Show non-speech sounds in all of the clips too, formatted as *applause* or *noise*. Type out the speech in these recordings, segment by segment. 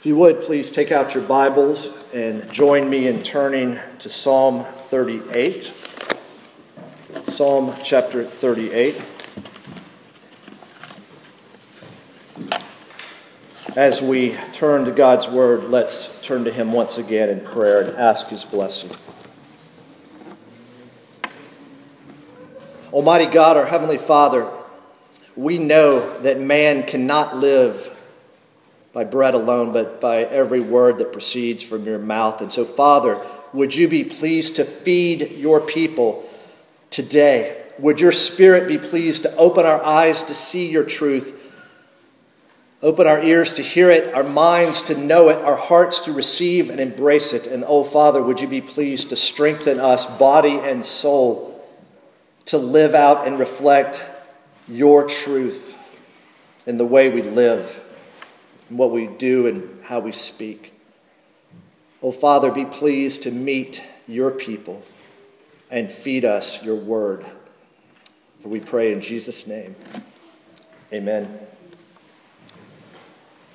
If you would, please take out your Bibles and join me in turning to Psalm 38. Psalm chapter 38. As we turn to God's Word, let's turn to Him once again in prayer and ask His blessing. Almighty God, our Heavenly Father, we know that man cannot live by bread alone, but by every word that proceeds from your mouth. And so, Father, would you be pleased to feed your people today? Would your Spirit be pleased to open our eyes to see your truth? Open our ears to hear it, our minds to know it, our hearts to receive and embrace it. And oh, Father, would you be pleased to strengthen us, body and soul, to live out and reflect your truth in the way we live what we do and how we speak. Oh, Father, be pleased to meet your people and feed us your word. For we pray in Jesus' name. Amen.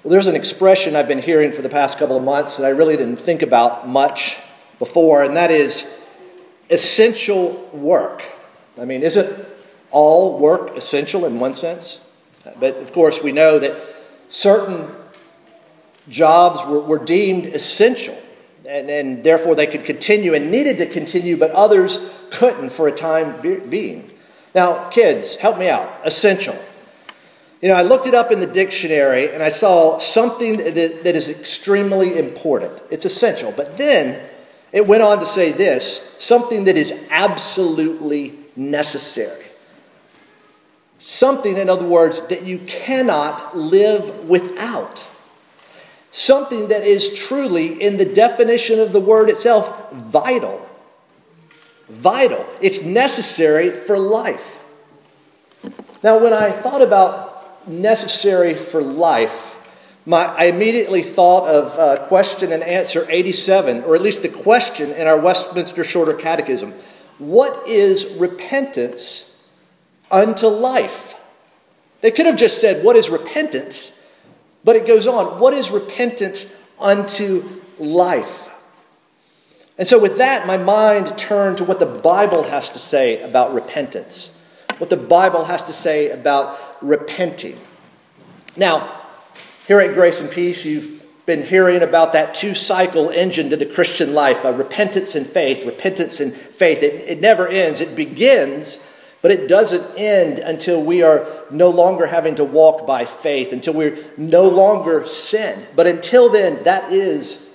Well, there's an expression I've been hearing for the past couple of months that I really didn't think about much before, and that is essential work. I mean, isn't all work essential in one sense? But of course, we know that certain jobs were, were deemed essential, and, and, therefore they could continue and needed to continue, but others couldn't for a time be, being. Now, kids, help me out. Essential. You know, I looked it up in the dictionary and I saw something that, that is extremely important. It's essential. But then it went on to say this something that is absolutely necessary. Something, in other words, that you cannot live without. Something that is truly, in the definition of the word itself, vital. Vital. It's necessary for life. Now, when I thought about necessary for life, my, I immediately thought of uh, question and answer 87, or at least the question in our Westminster Shorter Catechism What is repentance unto life? They could have just said, What is repentance? But it goes on what is repentance unto life? And so, with that, my mind turned to what the Bible has to say about repentance, what the Bible has to say about repenting. Now, here at Grace and Peace, you've been hearing about that two cycle engine to the Christian life uh, repentance and faith, repentance and faith. It, it never ends, it begins but it doesn't end until we are no longer having to walk by faith, until we're no longer sin. But until then, that is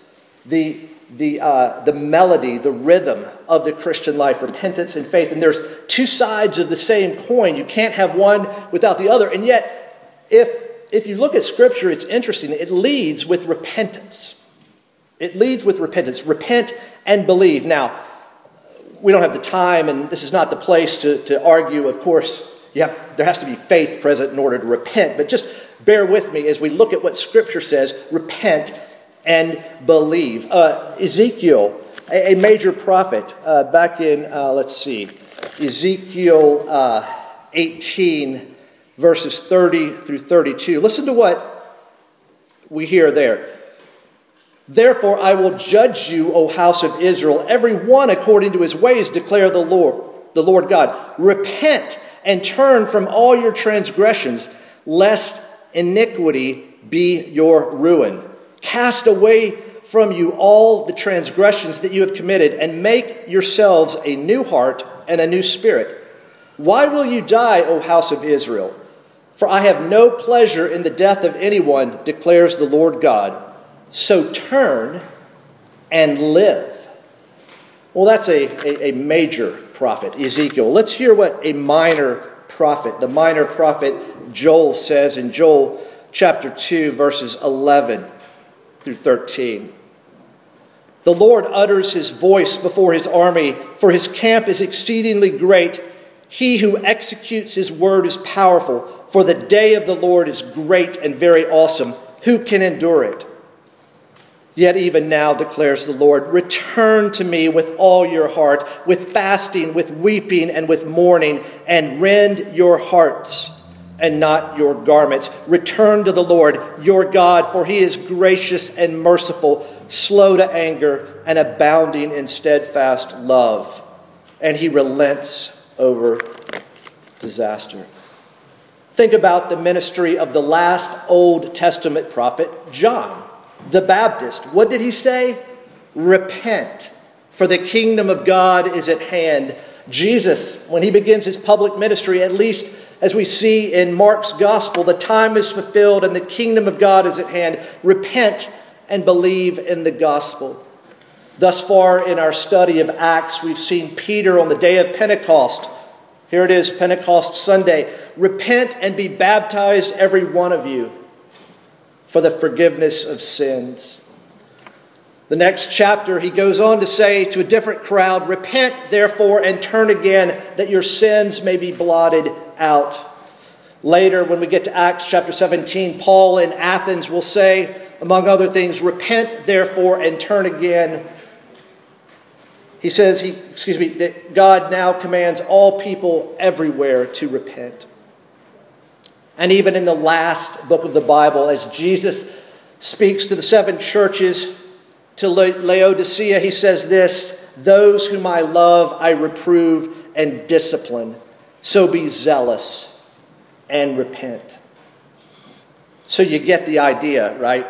the, the, uh, the melody, the rhythm of the Christian life repentance and faith. And there's two sides of the same coin. You can't have one without the other. And yet, if, if you look at Scripture, it's interesting. It leads with repentance. It leads with repentance. Repent and believe. Now, we don't have the time, and this is not the place to, to argue. Of course, have, there has to be faith present in order to repent, but just bear with me as we look at what Scripture says repent and believe. Uh, Ezekiel, a, a, major prophet, uh, back in, uh, let's see, Ezekiel uh, 18, verses 30 through 32. Listen to what we hear there. Therefore, I will judge you, O house of Israel, every one according to his ways, declare the Lord, the Lord God. Repent and turn from all your transgressions, lest iniquity be your ruin. Cast away from you all the transgressions that you have committed, and make yourselves a new heart and a new spirit. Why will you die, O house of Israel? For I have no pleasure in the death of anyone, declares the Lord God. So turn and live. Well, that's a, a, a, major prophet, Ezekiel. Let's hear what a minor prophet, the minor prophet Joel says in Joel chapter 2, verses 11 through 13. The Lord utters his voice before his army, for his camp is exceedingly great. He who executes his word is powerful, for the day of the Lord is great and very awesome. Who can endure it? Yet even now, declares the Lord, return to me with all your heart, with fasting, with weeping, and with mourning, and rend your hearts and not your garments. Return to the Lord your God, for he is gracious and merciful, slow to anger, and abounding in steadfast love. And he relents over disaster. Think about the ministry of the last Old Testament prophet, John the Baptist. What did he say? Repent, for the kingdom of God is at hand. Jesus, when he begins his public ministry, at least as we see in Mark's gospel, the time is fulfilled and the kingdom of God is at hand. Repent and believe in the gospel. Thus far in our study of Acts, we've seen Peter on the day of Pentecost. Here it is, Pentecost Sunday. Repent and be baptized, every one of you, for the forgiveness of sins. The next chapter, he goes on to say to a different crowd, Repent, therefore, and turn again, that your sins may be blotted out. Later, when we get to Acts chapter 17, Paul in Athens will say, among other things, Repent, therefore, and turn again. He says, he, excuse me, that God now commands all people everywhere to repent. And even in the last book of the Bible, as Jesus speaks to the seven churches, to Laodicea, he says this Those whom I love, I reprove and discipline. So be zealous and repent. So you get the idea, right?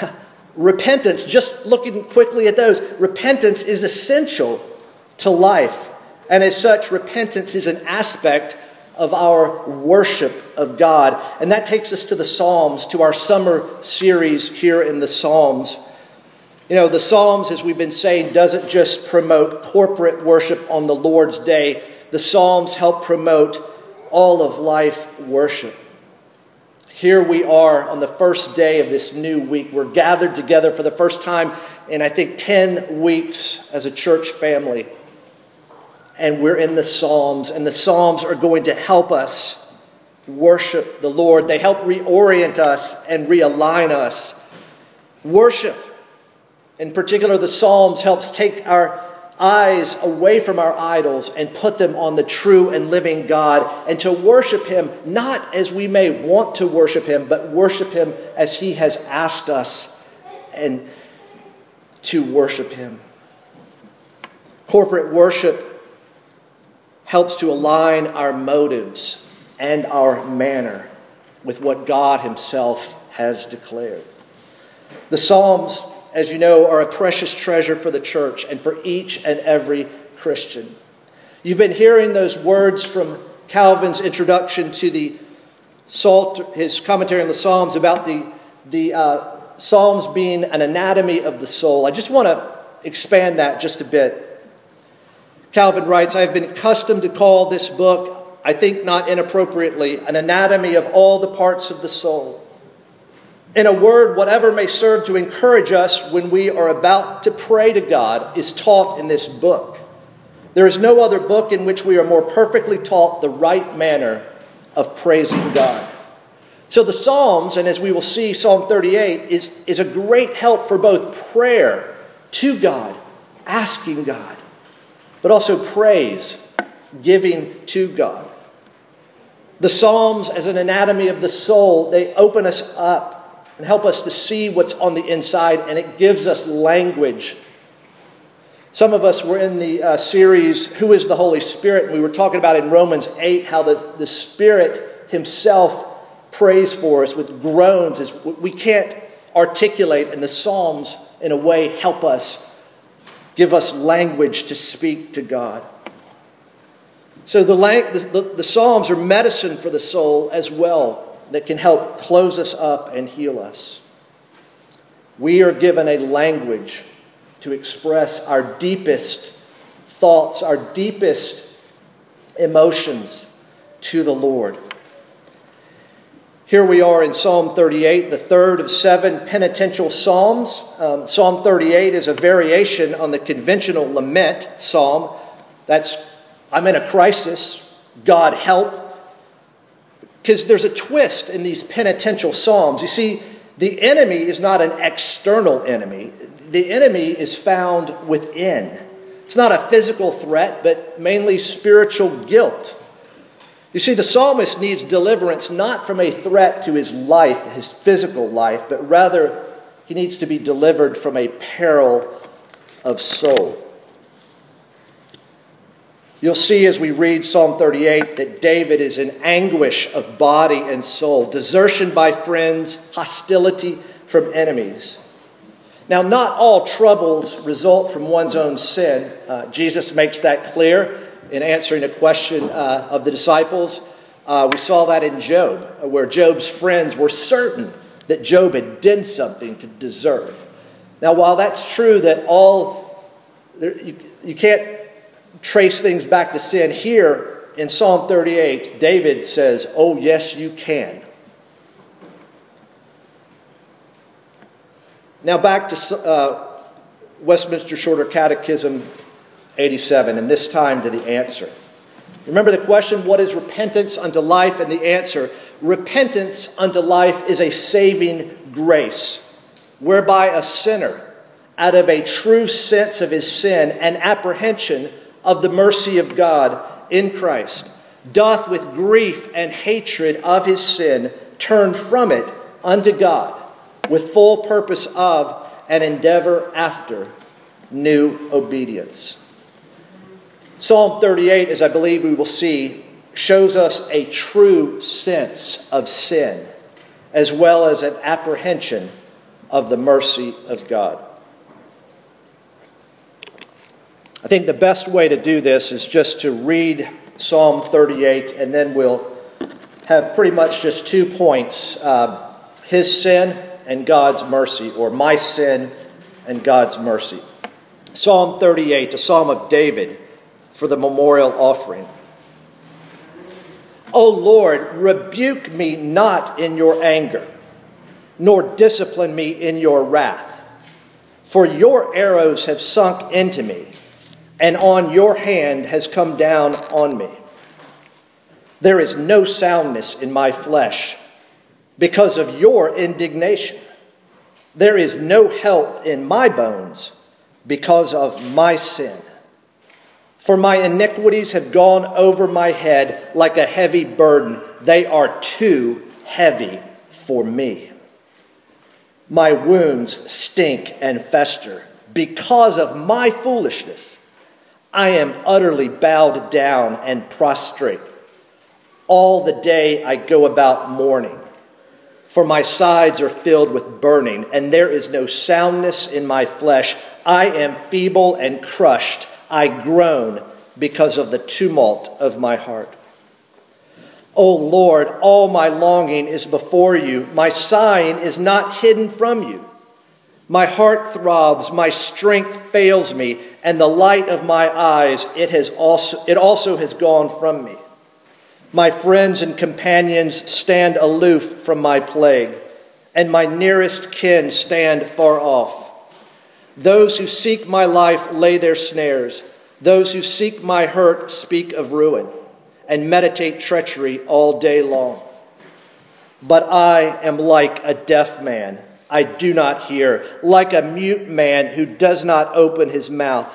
*laughs* repentance, just looking quickly at those, repentance is essential to life. And as such, repentance is an aspect of our worship of God. And that takes us to the Psalms, to our summer series here in the Psalms. You know, the Psalms, as we've been saying, doesn't just promote corporate worship on the Lord's day, the Psalms help promote all of life worship. Here we are on the first day of this new week. We're gathered together for the first time in, I think, 10 weeks as a church family. And we're in the Psalms, and the Psalms are going to help us worship the Lord. They help reorient us and realign us. Worship in particular, the Psalms helps take our eyes away from our idols and put them on the true and living God and to worship Him not as we may want to worship Him, but worship Him as He has asked us and to worship Him. Corporate worship helps to align our motives and our manner with what God Himself has declared. The Psalms as you know, are a precious treasure for the church and for each and every Christian. You've been hearing those words from Calvin's introduction to the Psalter, his commentary on the Psalms about the, the uh, Psalms being an anatomy of the soul. I just want to expand that just a bit. Calvin writes, I have been accustomed to call this book, I think not inappropriately, an anatomy of all the parts of the soul. In a word, whatever may serve to encourage us when we are about to pray to God is taught in this book. There is no other book in which we are more perfectly taught the right manner of praising God. So the Psalms, and as we will see, Psalm 38, is, is a great help for both prayer to God, asking God, but also praise, giving to God. The Psalms, as an anatomy of the soul, they open us up and help us to see what's on the inside, and it gives us language. Some of us were in the uh, series, Who is the Holy Spirit? And we were talking about in Romans 8 how the, the Spirit Himself prays for us with groans as we can't articulate, and the Psalms, in a way, help us, give us language to speak to God. So the, the, the Psalms are medicine for the soul as well that can help close us up and heal us. We are given a language to express our deepest thoughts, our deepest emotions to the Lord. Here we are in Psalm 38, the third of seven penitential psalms. Um, psalm 38 is a variation on the conventional lament psalm. That's, I'm in a crisis, God help because there's a twist in these penitential psalms. You see, the enemy is not an external enemy, the enemy is found within. It's not a physical threat, but mainly spiritual guilt. You see, the psalmist needs deliverance not from a threat to his life, his physical life, but rather he needs to be delivered from a peril of soul. You'll see as we read Psalm 38 that David is in anguish of body and soul, desertion by friends, hostility from enemies. Now, not all troubles result from one's own sin. Uh, Jesus makes that clear in answering a question uh, of the disciples. Uh, we saw that in Job, where Job's friends were certain that Job had done something to deserve. Now, while that's true that all, you, you can't trace things back to sin, here in Psalm 38, David says, Oh, yes, you can. Now, back to uh, Westminster Shorter Catechism 87, and this time to the answer. Remember the question, what is repentance unto life? And the answer, repentance unto life is a saving grace, whereby a sinner, out of a true sense of his sin and apprehension of the mercy of God in Christ, doth with grief and hatred of his sin turn from it unto God with full purpose of and endeavor after new obedience. Psalm 38, as I believe we will see, shows us a true sense of sin as well as an apprehension of the mercy of God. I think the best way to do this is just to read Psalm 38, and then we'll have pretty much just two points uh, his sin and God's mercy, or my sin and God's mercy. Psalm 38, a psalm of David for the memorial offering. O Lord, rebuke me not in your anger, nor discipline me in your wrath. For your arrows have sunk into me, and on your hand has come down on me. There is no soundness in my flesh because of your indignation. There is no health in my bones because of my sin. For my iniquities have gone over my head like a heavy burden. They are too heavy for me. My wounds stink and fester because of my foolishness. I am utterly bowed down and prostrate. All the day I go about mourning for my sides are filled with burning, and there is no soundness in my flesh. I am feeble and crushed. I groan because of the tumult of my heart. O Lord, all my longing is before you. My sighing is not hidden from you. My heart throbs, my strength fails me, and the light of my eyes, it, has also, it also has gone from me. My friends and companions stand aloof from my plague, and my nearest kin stand far off. Those who seek my life lay their snares. Those who seek my hurt speak of ruin and meditate treachery all day long. But I am like a deaf man. I do not hear, like a mute man who does not open his mouth.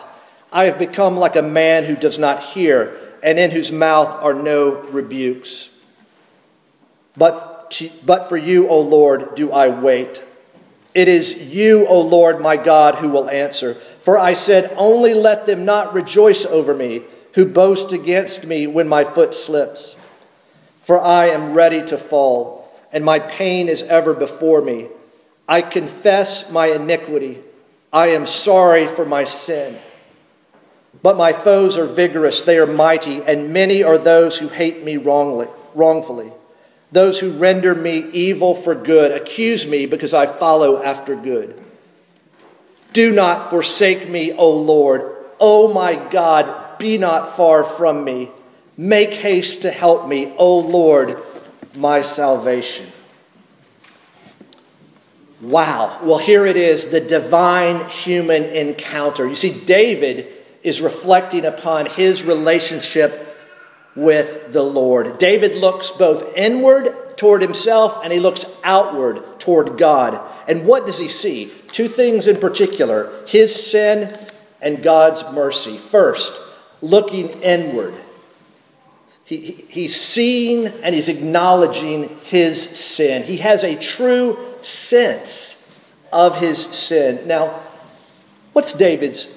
I have become like a man who does not hear and in whose mouth are no rebukes. But, to, but for you, O Lord, do I wait. It is you, O Lord, my God, who will answer. For I said, Only let them not rejoice over me, who boast against me when my foot slips. For I am ready to fall, and my pain is ever before me. I confess my iniquity. I am sorry for my sin. But my foes are vigorous, they are mighty, and many are those who hate me wrongly, wrongfully. Those who render me evil for good accuse me because I follow after good. Do not forsake me, O Lord. O my God, be not far from me. Make haste to help me, O Lord, my salvation. Wow. Well, here it is the divine human encounter. You see, David is reflecting upon his relationship with the Lord. David looks both inward toward himself and he looks outward toward God. And what does he see? Two things in particular his sin and God's mercy. First, looking inward. He, he's seeing and he's acknowledging his sin. He has a true sense of his sin. Now, what's David's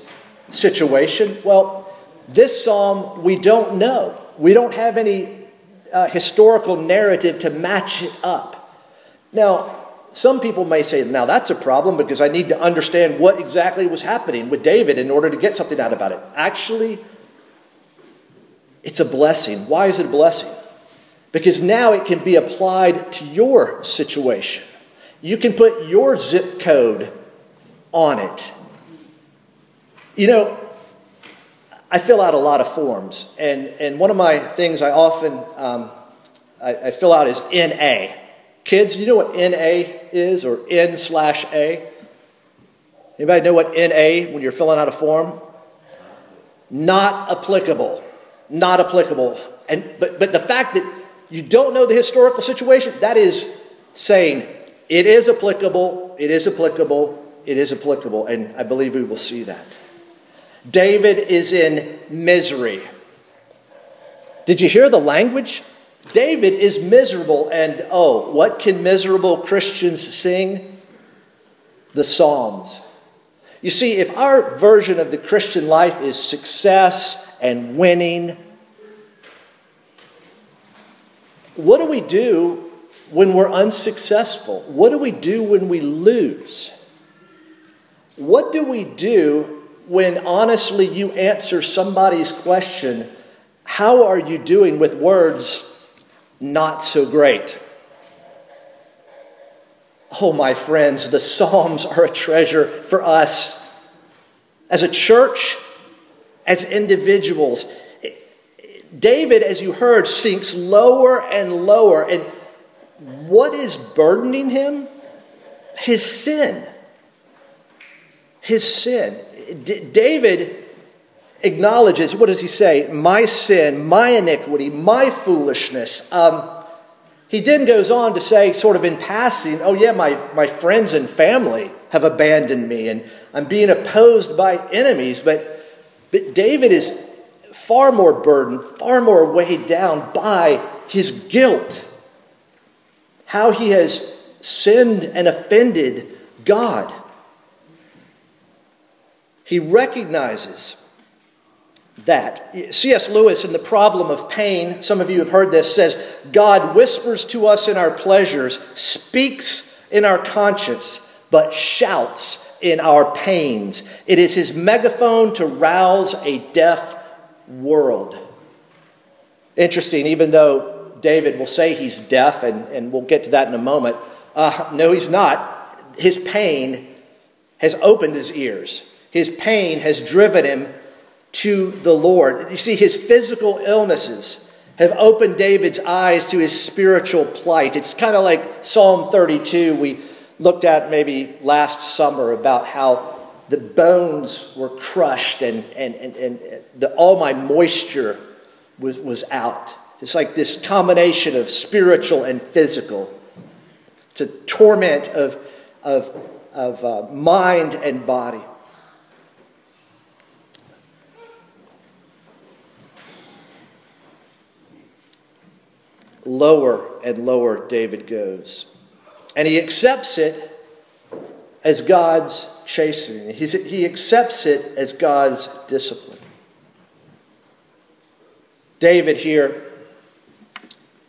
situation? Well, this psalm we don't know. We don't have any uh, historical narrative to match it up. Now, some people may say, now that's a problem because I need to understand what exactly was happening with David in order to get something out about it. Actually, it's a blessing. Why is it a blessing? Because now it can be applied to your situation. You can put your zip code on it. You know, I fill out a lot of forms, and, and one of my things I often um, I, I fill out is NA. Kids, you know what NA is or N slash A? Anybody know what NA when you're filling out a form? Not applicable not applicable. And, but, but the fact that you don't know the historical situation, that is saying it is applicable, it is applicable, it is applicable. And I believe we will see that. David is in misery. Did you hear the language? David is miserable, and oh, what can miserable Christians sing? The Psalms. You see, if our version of the Christian life is success and winning. What do we do when we're unsuccessful? What do we do when we lose? What do we do when honestly you answer somebody's question, How are you doing with words not so great? Oh, my friends, the Psalms are a treasure for us. As a church, as individuals. David, as you heard, sinks lower and lower. And what is burdening him? His sin. His sin. D- David acknowledges, what does he say? My sin, my iniquity, my foolishness. Um, he then goes on to say, sort of in passing, oh, yeah, my, my friends and family have abandoned me, and I'm being opposed by enemies. But but David is far more burdened, far more weighed down by his guilt. How he has sinned and offended God. He recognizes that. C.S. Lewis, in The Problem of Pain, some of you have heard this, says God whispers to us in our pleasures, speaks in our conscience, but shouts in our pains. It is his megaphone to rouse a deaf world. Interesting, even though David will say he's deaf, and, and we'll get to that in a moment. Uh, no, he's not. His pain has opened his ears, his pain has driven him to the Lord. You see, his physical illnesses have opened David's eyes to his spiritual plight. It's kind of like Psalm 32. We looked at maybe last summer about how the bones were crushed and, and, and, and the, all my moisture was, was out. It's like this combination of spiritual and physical. It's a torment of, of, of uh, mind and body. Lower and lower David goes. And he accepts it as God's chastening. He's, he accepts it as God's discipline. David here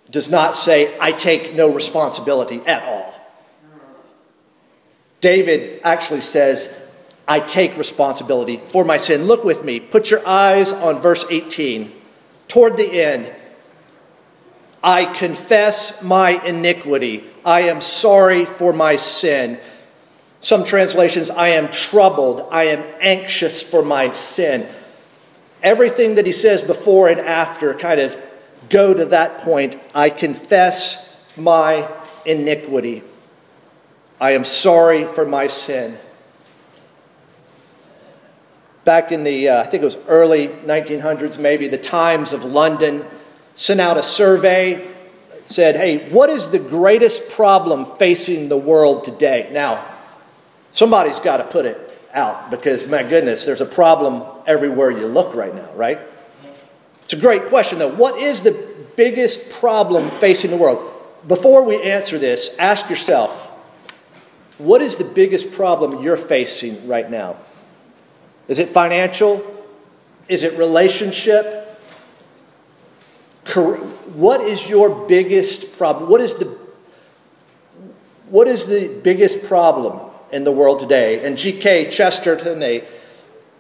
does not say, I take no responsibility at all. David actually says, I take responsibility for my sin. Look with me. Put your eyes on verse 18. Toward the end, I confess my iniquity. I am sorry for my sin. Some translations, I am troubled. I am anxious for my sin. Everything that he says before and after kind of go to that point. I confess my iniquity. I am sorry for my sin. Back in the, uh, I think it was early 1900s, maybe, the Times of London sent out a survey, said, hey, what is the greatest problem facing the world today? Now, somebody's got to put it out because, my goodness, there's a problem everywhere you look right now, right? It's a great question, though. What is the biggest problem facing the world? Before we answer this, ask yourself what is the biggest problem you're facing right now? Is it financial? Is it relationship? What is your biggest problem? What is the what is the biggest problem in the world today? And G.K. Chesterton, a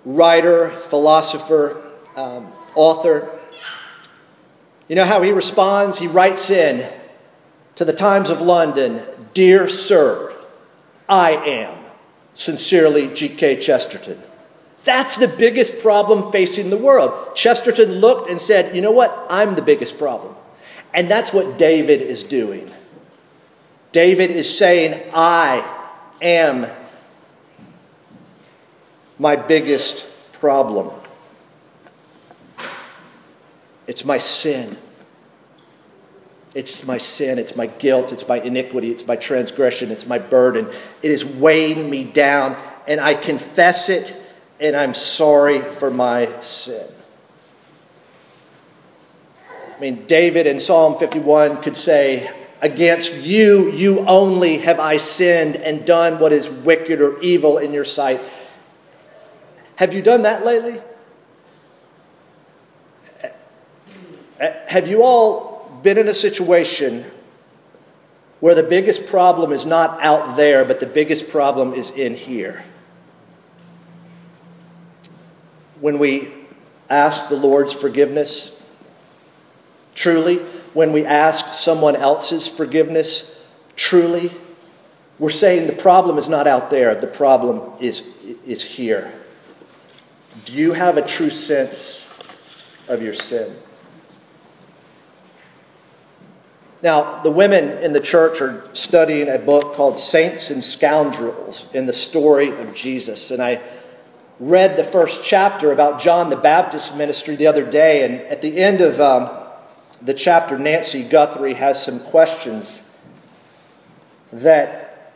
writer, philosopher, um, author, you know how he responds? He writes in to the Times of London Dear Sir, I am sincerely G.K. Chesterton. That's the biggest problem facing the world. Chesterton looked and said, You know what? I'm the biggest problem. And that's what David is doing. David is saying, I am my biggest problem. It's my sin. It's my sin, it's my guilt, it's my iniquity, it's my transgression, it's my burden. It is weighing me down, and I confess it, and I'm sorry for my sin. I mean, David in Psalm 51 could say, Against you, you only have I sinned and done what is wicked or evil in your sight. Have you done that lately? Have you all been in a situation where the biggest problem is not out there, but the biggest problem is in here? When we ask the Lord's forgiveness, truly, when we ask someone else's forgiveness, truly, we're saying the problem is not out there, the problem is, is here. Do you have a true sense of your sin? Now, the women in the church are studying a book called Saints and Scoundrels in the story of Jesus. And I read the first chapter about John the Baptist ministry the other day. And at the end of um, the chapter, Nancy Guthrie has some questions that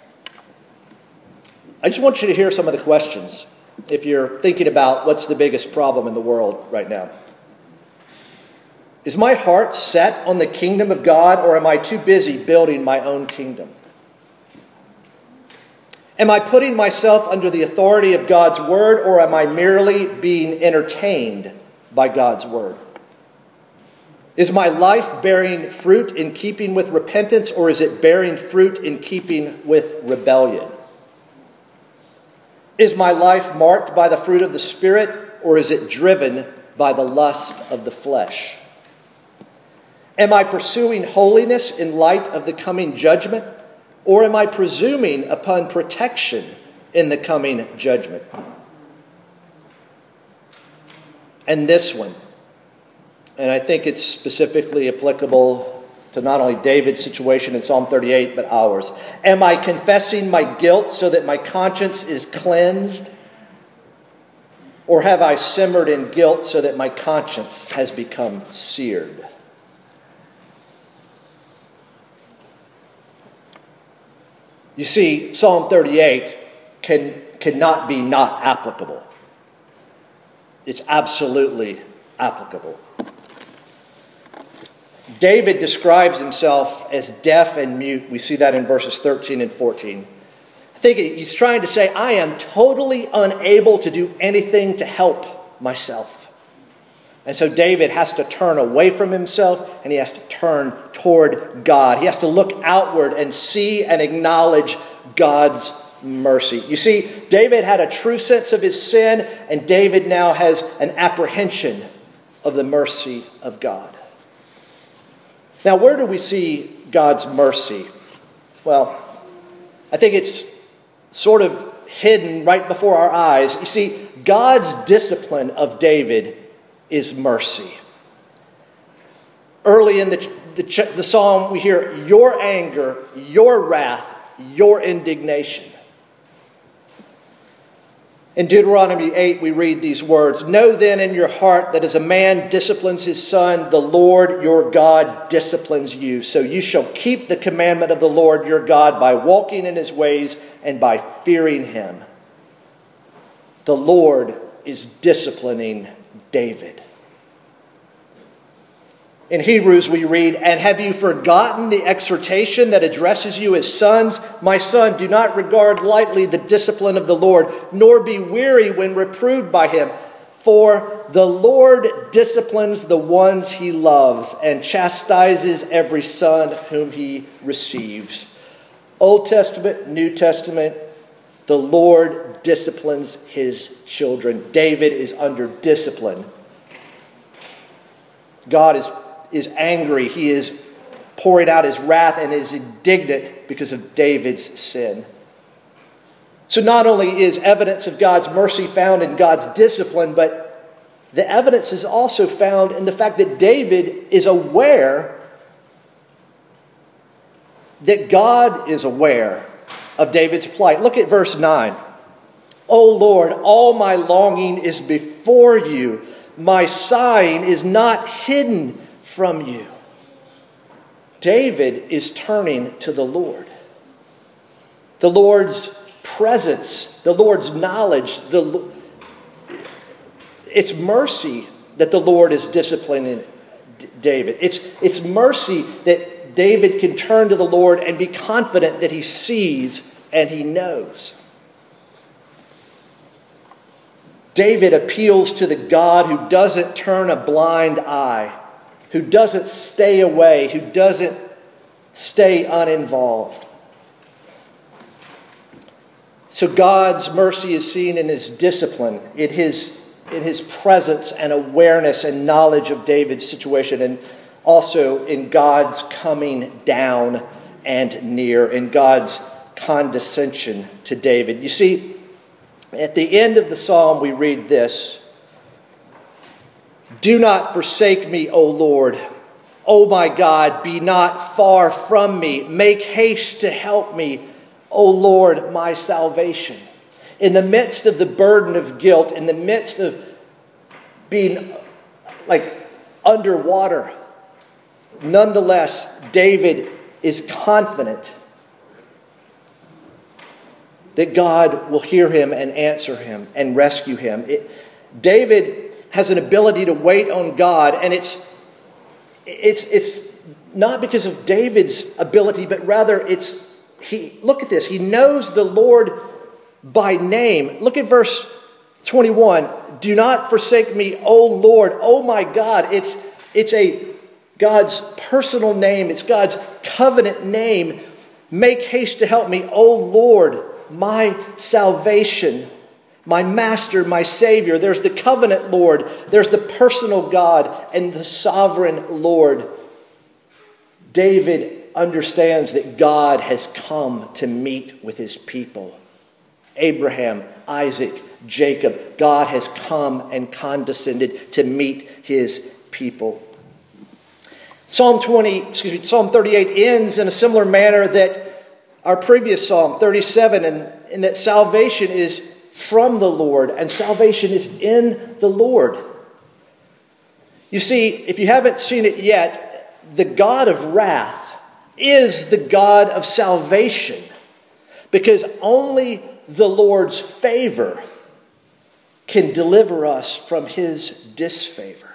I just want you to hear some of the questions if you're thinking about what's the biggest problem in the world right now. Is my heart set on the kingdom of God, or am I too busy building my own kingdom? Am I putting myself under the authority of God's word, or am I merely being entertained by God's word? Is my life bearing fruit in keeping with repentance, or is it bearing fruit in keeping with rebellion? Is my life marked by the fruit of the Spirit, or is it driven by the lust of the flesh? Am I pursuing holiness in light of the coming judgment, or am I presuming upon protection in the coming judgment? And this one, and I think it's specifically applicable to not only David's situation in Psalm 38, but ours. Am I confessing my guilt so that my conscience is cleansed? Or have I simmered in guilt so that my conscience has become seared? You see, Psalm 38 can, cannot be not applicable. It's absolutely applicable. David describes himself as deaf and mute. We see that in verses 13 and 14. I think he's trying to say, I am totally unable to do anything to help myself. And so David has to turn away from himself and he has to turn toward God. He has to look outward and see and acknowledge God's mercy. You see, David had a true sense of his sin, and David now has an apprehension of the mercy of God. Now, where do we see God's mercy? Well, I think it's sort of hidden right before our eyes. You see, God's discipline of David is mercy. Early in the, the, the psalm, we hear, Your anger, your wrath, your indignation. In Deuteronomy 8, we read these words Know then in your heart that as a man disciplines his son, the Lord your God disciplines you. So you shall keep the commandment of the Lord your God by walking in his ways and by fearing him. The Lord is disciplining David. In Hebrews, we read, And have you forgotten the exhortation that addresses you as sons? My son, do not regard lightly the discipline of the Lord, nor be weary when reproved by him. For the Lord disciplines the ones he loves and chastises every son whom he receives. Old Testament, New Testament, the Lord disciplines his children. David is under discipline. God is is angry. He is pouring out his wrath and is indignant because of David's sin. So, not only is evidence of God's mercy found in God's discipline, but the evidence is also found in the fact that David is aware that God is aware of David's plight. Look at verse 9. O Lord, all my longing is before you. My sighing is not hidden from you. David is turning to the Lord. The Lord's presence, the Lord's knowledge, the, it's mercy that the Lord is disciplining David. It's, it's mercy that David can turn to the Lord and be confident that he sees and he knows. David appeals to the God who doesn't turn a blind eye who doesn't stay away, who doesn't stay uninvolved. So God's mercy is seen in his discipline, in his, in his presence and awareness and knowledge of David's situation, and also in God's coming down and near, in God's condescension to David. You see, at the end of the psalm, we read this do not forsake me, O Lord. O my God, be not far from me. Make haste to help me, O Lord, my salvation. In the midst of the burden of guilt, in the midst of being like underwater, nonetheless, David is confident that God will hear him and answer him and rescue him. It, David has an ability to wait on God, and it's, it's, it's not because of David's ability, but rather it's, he, look at this, he knows the Lord by name. Look at verse 21. Do not forsake me, O Lord, O my God. It's, it's a God's personal name, it's God's covenant name. Make haste to help me, O Lord, my salvation my master, my savior. There's the covenant Lord, there's the personal God, and the sovereign Lord. David understands that God has come to meet with his people. Abraham, Isaac, Jacob, God has come and condescended to meet his people. Psalm 20, excuse me, Psalm 38 ends in a similar manner that our previous Psalm 37, and, and that salvation is from the Lord, and salvation is in the Lord. You see, if you haven't seen it yet, the God of wrath is the God of salvation because only the Lord's favor can deliver us from his disfavor.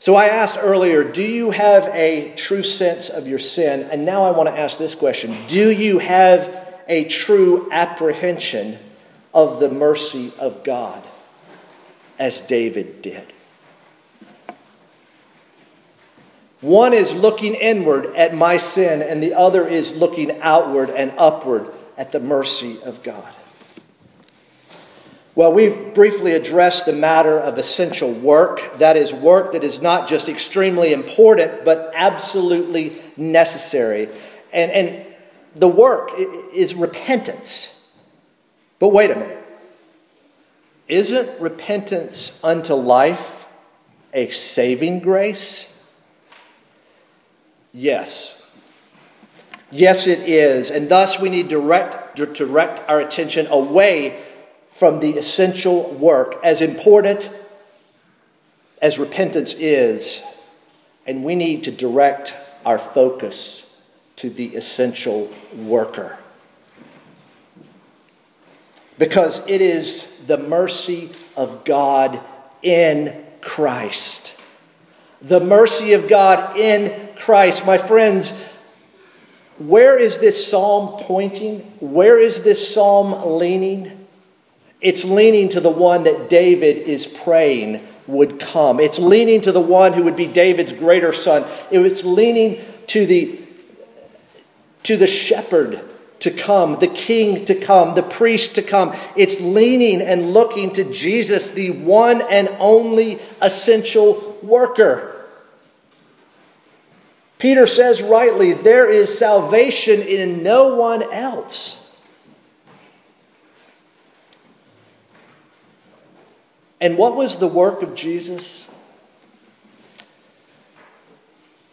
So I asked earlier, do you have a true sense of your sin? And now I want to ask this question Do you have a true apprehension of the mercy of God, as David did. One is looking inward at my sin, and the other is looking outward and upward at the mercy of God. Well, we've briefly addressed the matter of essential work. That is, work that is not just extremely important, but absolutely necessary. And, and the work is repentance. But wait a minute. Isn't repentance unto life a saving grace? Yes. Yes, it is. And thus we need direct, to direct our attention away from the essential work, as important as repentance is. And we need to direct our focus to the essential worker. Because it is the mercy of God in Christ The mercy of God in Christ. My friends, where is this psalm pointing? Where is this psalm leaning? It's leaning to the one that David is praying would come. It's leaning to the one who would be David's greater son. It's leaning to the, to the shepherd to come, the king to come, the priest to come. It's leaning and looking to Jesus, the one and only essential worker. Peter says rightly, there is salvation in no one else. And what was the work of Jesus?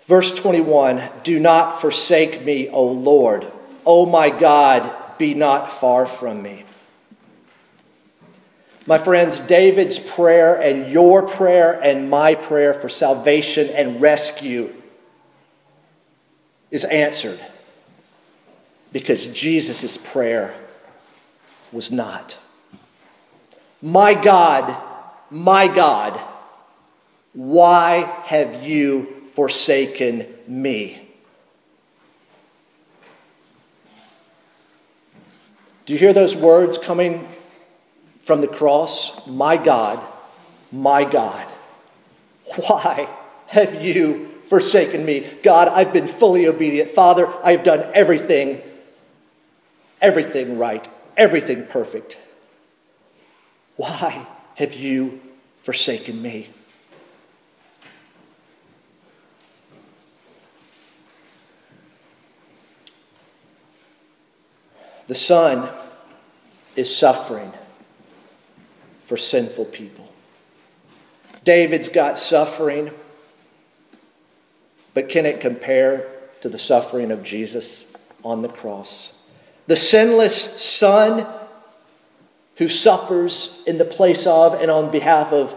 Verse 21 Do not forsake me, O Lord. O my God, be not far from me. My friends, David's prayer and your prayer and my prayer for salvation and rescue is answered because Jesus' prayer was not. My God, my God, why have you forsaken me? Do you hear those words coming from the cross? My God, my God, why have you forsaken me. God, I've been fully obedient. Father, I have done everything, everything right, everything perfect. Why have you forsaken me? The Son is suffering for sinful people. David's got suffering but can it compare to the suffering of Jesus on the cross? The sinless Son who suffers in the place of and on behalf of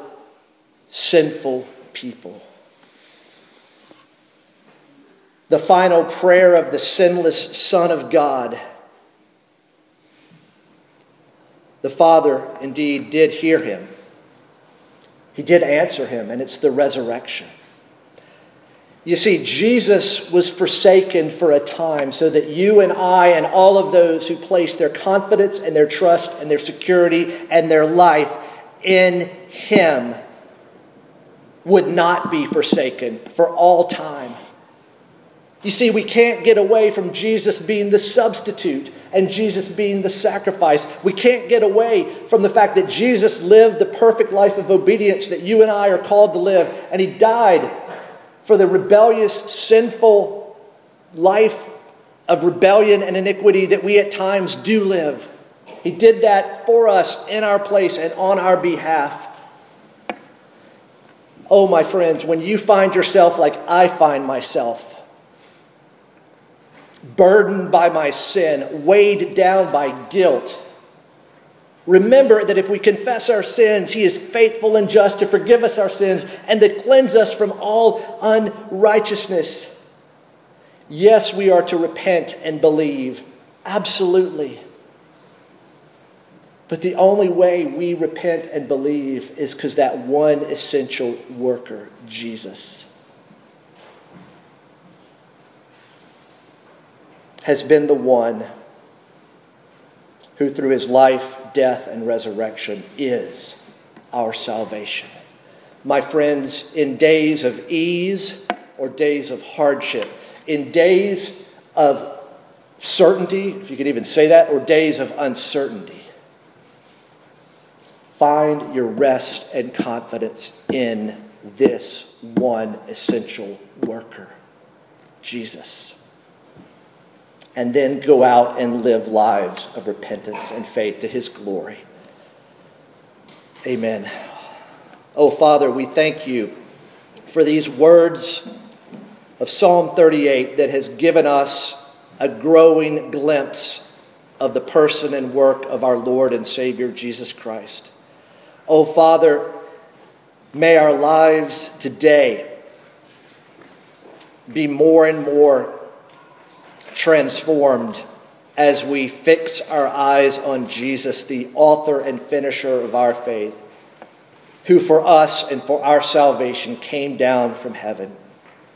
sinful people. The final prayer of the sinless Son of God. The Father indeed did hear him. He did answer him, and it's the resurrection. You see, Jesus was forsaken for a time so that you and I and all of those who place their confidence and their trust and their security and their life in Him would not be forsaken for all time. You see, we can't get away from Jesus being the substitute and Jesus being the sacrifice. We can't get away from the fact that Jesus lived the perfect life of obedience that you and I are called to live, and He died for the rebellious, sinful life of rebellion and iniquity that we at times do live. He did that for us in our place and on our behalf. Oh, my friends, when you find yourself like I find myself, burdened by my sin, weighed down by guilt, Remember that if we confess our sins, He is faithful and just to forgive us our sins and to cleanse us from all unrighteousness. Yes, we are to repent and believe. Absolutely. But the only way we repent and believe is because that one essential worker, Jesus, has been the one who through his life, death, and resurrection is our salvation. My friends, in days of ease or days of hardship, in days of certainty, if you could even say that, or days of uncertainty, find your rest and confidence in this one essential worker, Jesus and then go out and live lives of repentance and faith to his glory. Amen. Oh, Father, we thank you for these words of Psalm 38 that has given us a growing glimpse of the person and work of our Lord and Savior Jesus Christ. Oh, Father, may our lives today be more and more transformed as we fix our eyes on Jesus, the author and finisher of our faith, who for us and for our salvation came down from heaven,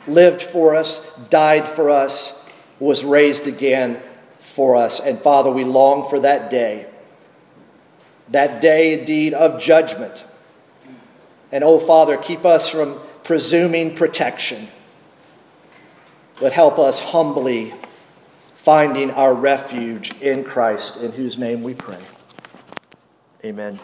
lived for us, died for us, was raised again for us. And Father, we long for that day, that day indeed of judgment. And oh, Father, keep us from presuming protection, but help us humbly finding our refuge in Christ, in whose name we pray. Amen.